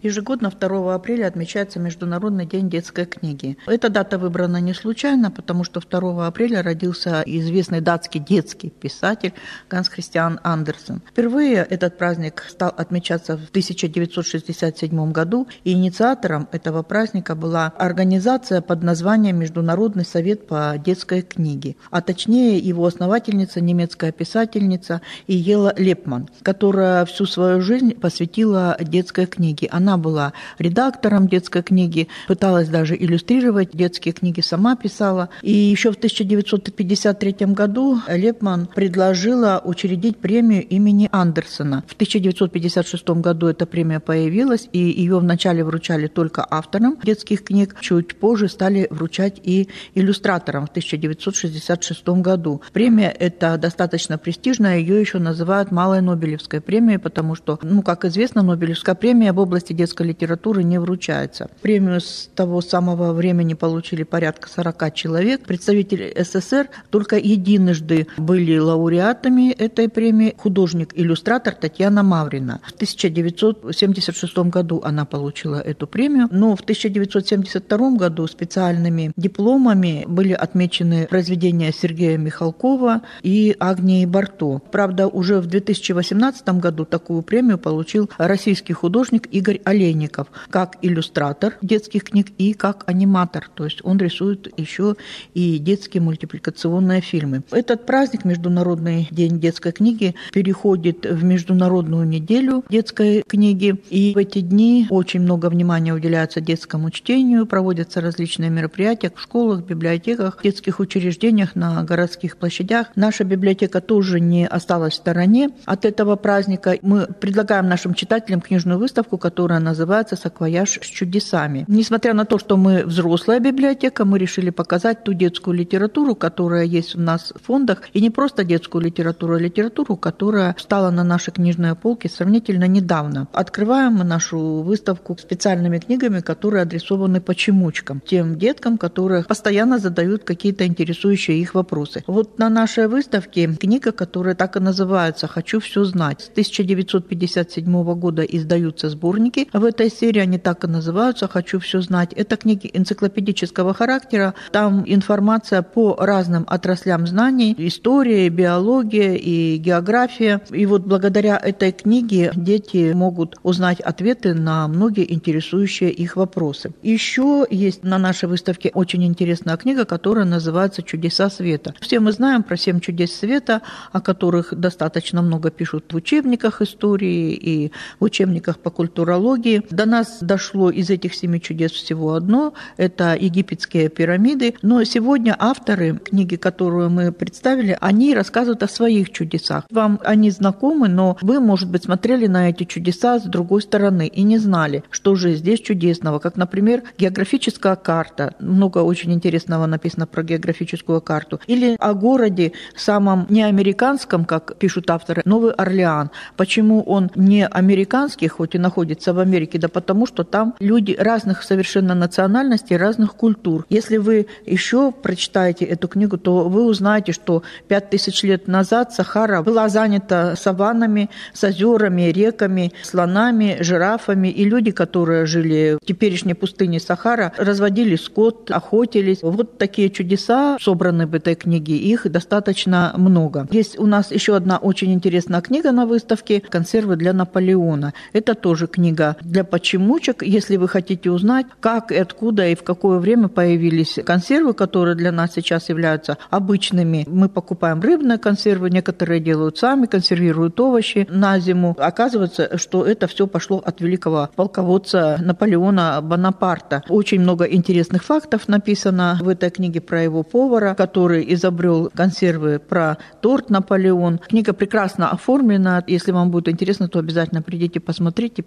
Ежегодно 2 апреля отмечается Международный день детской книги. Эта дата выбрана не случайно, потому что 2 апреля родился известный датский детский писатель Ганс Христиан Андерсен. Впервые этот праздник стал отмечаться в 1967 году, и инициатором этого праздника была организация под названием Международный совет по детской книге, а точнее его основательница, немецкая писательница Иела Лепман, которая всю свою жизнь посвятила детской книге. Она она была редактором детской книги, пыталась даже иллюстрировать детские книги, сама писала. И еще в 1953 году Лепман предложила учредить премию имени Андерсона. В 1956 году эта премия появилась, и ее вначале вручали только авторам детских книг, чуть позже стали вручать и иллюстраторам в 1966 году. Премия эта достаточно престижная, ее еще называют Малой Нобелевской премией, потому что, ну, как известно, Нобелевская премия в области детской литературы не вручается. Премию с того самого времени получили порядка 40 человек. Представители СССР только единожды были лауреатами этой премии. Художник-иллюстратор Татьяна Маврина. В 1976 году она получила эту премию, но в 1972 году специальными дипломами были отмечены произведения Сергея Михалкова и Агнии Барто. Правда, уже в 2018 году такую премию получил российский художник Игорь Олейников как иллюстратор детских книг и как аниматор. То есть он рисует еще и детские мультипликационные фильмы. Этот праздник, Международный день детской книги, переходит в Международную неделю детской книги. И в эти дни очень много внимания уделяется детскому чтению, проводятся различные мероприятия в школах, библиотеках, детских учреждениях, на городских площадях. Наша библиотека тоже не осталась в стороне от этого праздника. Мы предлагаем нашим читателям книжную выставку, которая которая называется «Саквояж с чудесами». Несмотря на то, что мы взрослая библиотека, мы решили показать ту детскую литературу, которая есть у нас в фондах, и не просто детскую литературу, а литературу, которая встала на наши книжные полки сравнительно недавно. Открываем мы нашу выставку специальными книгами, которые адресованы почемучкам, тем деткам, которые постоянно задают какие-то интересующие их вопросы. Вот на нашей выставке книга, которая так и называется «Хочу все знать». С 1957 года издаются сборники в этой серии, они так и называются «Хочу все знать». Это книги энциклопедического характера. Там информация по разным отраслям знаний, история, биология и география. И вот благодаря этой книге дети могут узнать ответы на многие интересующие их вопросы. Еще есть на нашей выставке очень интересная книга, которая называется «Чудеса света». Все мы знаем про семь чудес света, о которых достаточно много пишут в учебниках истории и в учебниках по культурологии археологии. До нас дошло из этих семи чудес всего одно – это египетские пирамиды. Но сегодня авторы книги, которую мы представили, они рассказывают о своих чудесах. Вам они знакомы, но вы, может быть, смотрели на эти чудеса с другой стороны и не знали, что же здесь чудесного. Как, например, географическая карта. Много очень интересного написано про географическую карту. Или о городе самом не американском, как пишут авторы, Новый Орлеан. Почему он не американский, хоть и находится в Америке? Да потому что там люди разных совершенно национальностей, разных культур. Если вы еще прочитаете эту книгу, то вы узнаете, что пять тысяч лет назад Сахара была занята саваннами, с озерами, реками, слонами, жирафами. И люди, которые жили в теперешней пустыне Сахара, разводили скот, охотились. Вот такие чудеса собраны в этой книге. Их достаточно много. Есть у нас еще одна очень интересная книга на выставке «Консервы для Наполеона». Это тоже книга для почемучек, если вы хотите узнать, как и откуда и в какое время появились консервы, которые для нас сейчас являются обычными. Мы покупаем рыбные консервы, некоторые делают сами, консервируют овощи на зиму. Оказывается, что это все пошло от великого полководца Наполеона Бонапарта. Очень много интересных фактов написано в этой книге про его повара, который изобрел консервы про торт Наполеон. Книга прекрасно оформлена. Если вам будет интересно, то обязательно придите, посмотрите,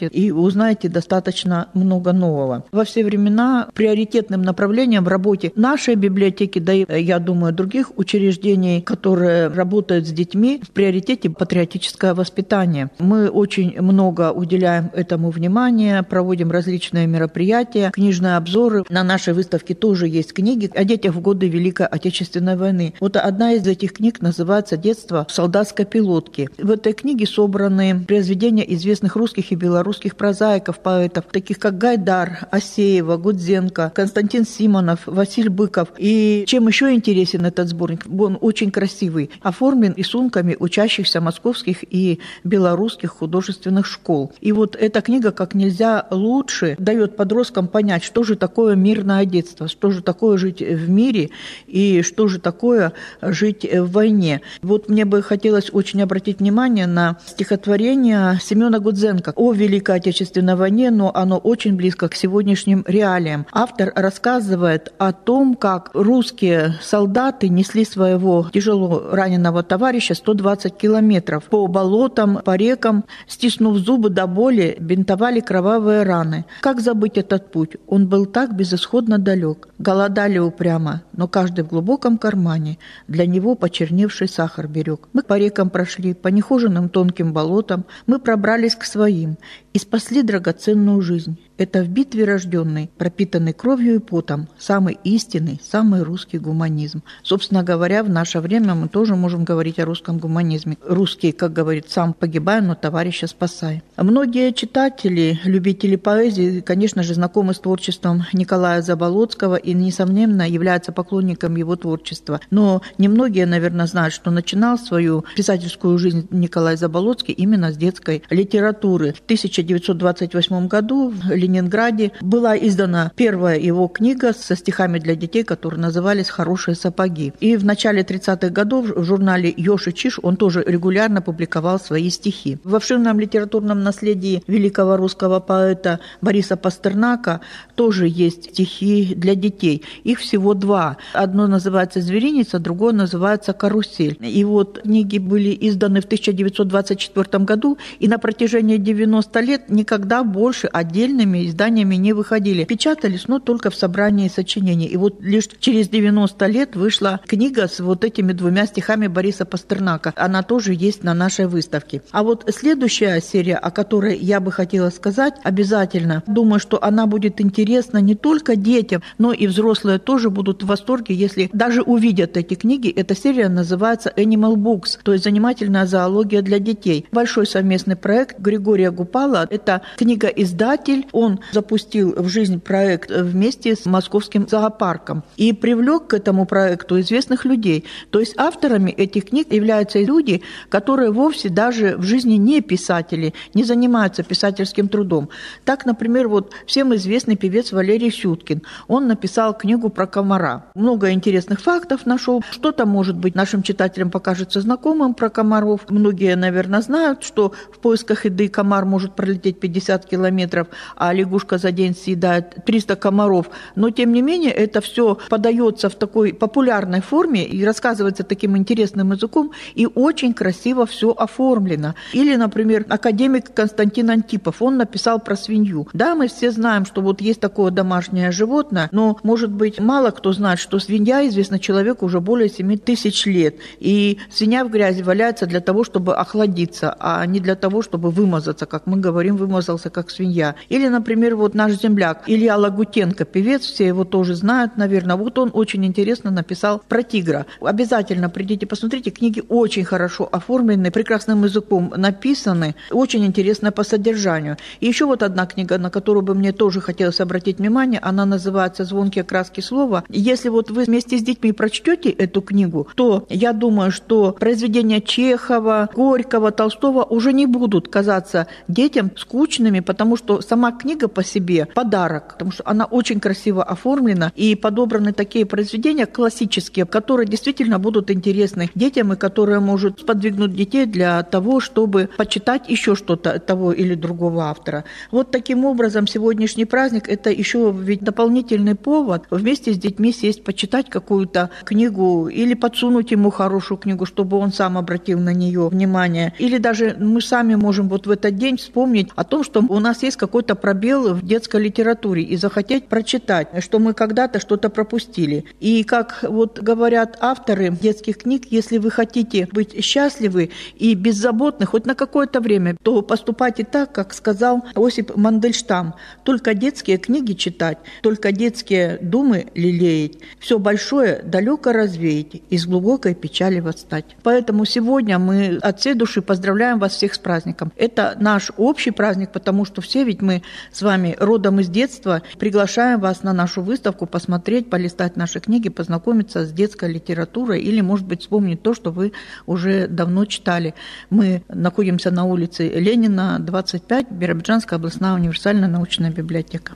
полистайте и узнаете достаточно много нового. Во все времена приоритетным направлением в работе нашей библиотеки, да и, я думаю, других учреждений, которые работают с детьми, в приоритете патриотическое воспитание. Мы очень много уделяем этому внимания, проводим различные мероприятия, книжные обзоры. На нашей выставке тоже есть книги о детях в годы Великой Отечественной войны. Вот одна из этих книг называется «Детство солдатской пилотке». В этой книге собраны произведения известных русских и белорусских русских прозаиков, поэтов, таких как Гайдар, Асеева, Гудзенко, Константин Симонов, Василий Быков. И чем еще интересен этот сборник? Он очень красивый, оформлен рисунками учащихся московских и белорусских художественных школ. И вот эта книга как нельзя лучше дает подросткам понять, что же такое мирное детство, что же такое жить в мире и что же такое жить в войне. Вот мне бы хотелось очень обратить внимание на стихотворение Семена Гудзенко о Великой Отечественной войне, но оно очень близко к сегодняшним реалиям. Автор рассказывает о том, как русские солдаты несли своего тяжело раненого товарища 120 километров по болотам, по рекам, стиснув зубы до боли, бинтовали кровавые раны. Как забыть этот путь? Он был так безысходно далек. Голодали упрямо, но каждый в глубоком кармане для него почерневший сахар берег. Мы по рекам прошли, по нехоженным тонким болотам, мы пробрались к своим и спасли драгоценную жизнь. Это в битве рожденный, пропитанный кровью и потом, самый истинный, самый русский гуманизм. Собственно говоря, в наше время мы тоже можем говорить о русском гуманизме. Русский, как говорит, сам погибай, но товарища спасай. Многие читатели, любители поэзии, конечно же, знакомы с творчеством Николая Заболоцкого и, несомненно, являются поклонником его творчества. Но немногие, наверное, знают, что начинал свою писательскую жизнь Николай Заболоцкий именно с детской литературы. В 1928 году Ленинграде была издана первая его книга со стихами для детей, которые назывались «Хорошие сапоги». И в начале 30-х годов в журнале «Ёж Чиш» он тоже регулярно публиковал свои стихи. В обширном литературном наследии великого русского поэта Бориса Пастернака тоже есть стихи для детей. Их всего два. Одно называется «Зверинец», а другое называется «Карусель». И вот книги были изданы в 1924 году, и на протяжении 90 лет никогда больше отдельными изданиями не выходили. Печатались, но только в собрании сочинений. И вот лишь через 90 лет вышла книга с вот этими двумя стихами Бориса Пастернака. Она тоже есть на нашей выставке. А вот следующая серия, о которой я бы хотела сказать, обязательно, думаю, что она будет интересна не только детям, но и взрослые тоже будут в восторге, если даже увидят эти книги. Эта серия называется Animal Books, то есть занимательная зоология для детей. Большой совместный проект Григория Гупала. Это книга-издатель. Он запустил в жизнь проект вместе с Московским зоопарком и привлек к этому проекту известных людей. То есть авторами этих книг являются люди, которые вовсе даже в жизни не писатели, не занимаются писательским трудом. Так, например, вот всем известный певец Валерий Сюткин. Он написал книгу про комара. Много интересных фактов нашел. Что-то, может быть, нашим читателям покажется знакомым про комаров. Многие, наверное, знают, что в поисках еды комар может пролететь 50 километров, а лягушка за день съедает 300 комаров. Но, тем не менее, это все подается в такой популярной форме и рассказывается таким интересным языком, и очень красиво все оформлено. Или, например, академик Константин Антипов, он написал про свинью. Да, мы все знаем, что вот есть такое домашнее животное, но, может быть, мало кто знает, что свинья известна человеку уже более 7 тысяч лет. И свинья в грязи валяется для того, чтобы охладиться, а не для того, чтобы вымазаться, как мы говорим, вымазался как свинья. Или, например, вот наш земляк Илья Лагутенко, певец, все его тоже знают, наверное. Вот он очень интересно написал про тигра. Обязательно придите, посмотрите, книги очень хорошо оформлены, прекрасным языком написаны, очень интересно по содержанию. И еще вот одна книга, на которую бы мне тоже хотелось обратить внимание, она называется «Звонкие краски слова». Если вот вы вместе с детьми прочтете эту книгу, то я думаю, что произведения Чехова, Горького, Толстого уже не будут казаться детям скучными, потому что сама книга по себе подарок, потому что она очень красиво оформлена и подобраны такие произведения классические, которые действительно будут интересны детям и которые могут подвигнуть детей для того, чтобы почитать еще что-то того или другого автора. Вот таким образом сегодняшний праздник – это еще ведь дополнительный повод вместе с детьми сесть, почитать какую-то книгу или подсунуть ему хорошую книгу, чтобы он сам обратил на нее внимание. Или даже мы сами можем вот в этот день вспомнить о том, что у нас есть какой-то пробел пробел в детской литературе и захотеть прочитать, что мы когда-то что-то пропустили. И как вот говорят авторы детских книг, если вы хотите быть счастливы и беззаботны хоть на какое-то время, то поступайте так, как сказал Осип Мандельштам. Только детские книги читать, только детские думы лелеять, все большое далеко развеять, из глубокой печали восстать. Поэтому сегодня мы от всей души поздравляем вас всех с праздником. Это наш общий праздник, потому что все ведь мы с вами родом из детства. Приглашаем вас на нашу выставку посмотреть, полистать наши книги, познакомиться с детской литературой или, может быть, вспомнить то, что вы уже давно читали. Мы находимся на улице Ленина, 25, Биробиджанская областная универсальная научная библиотека.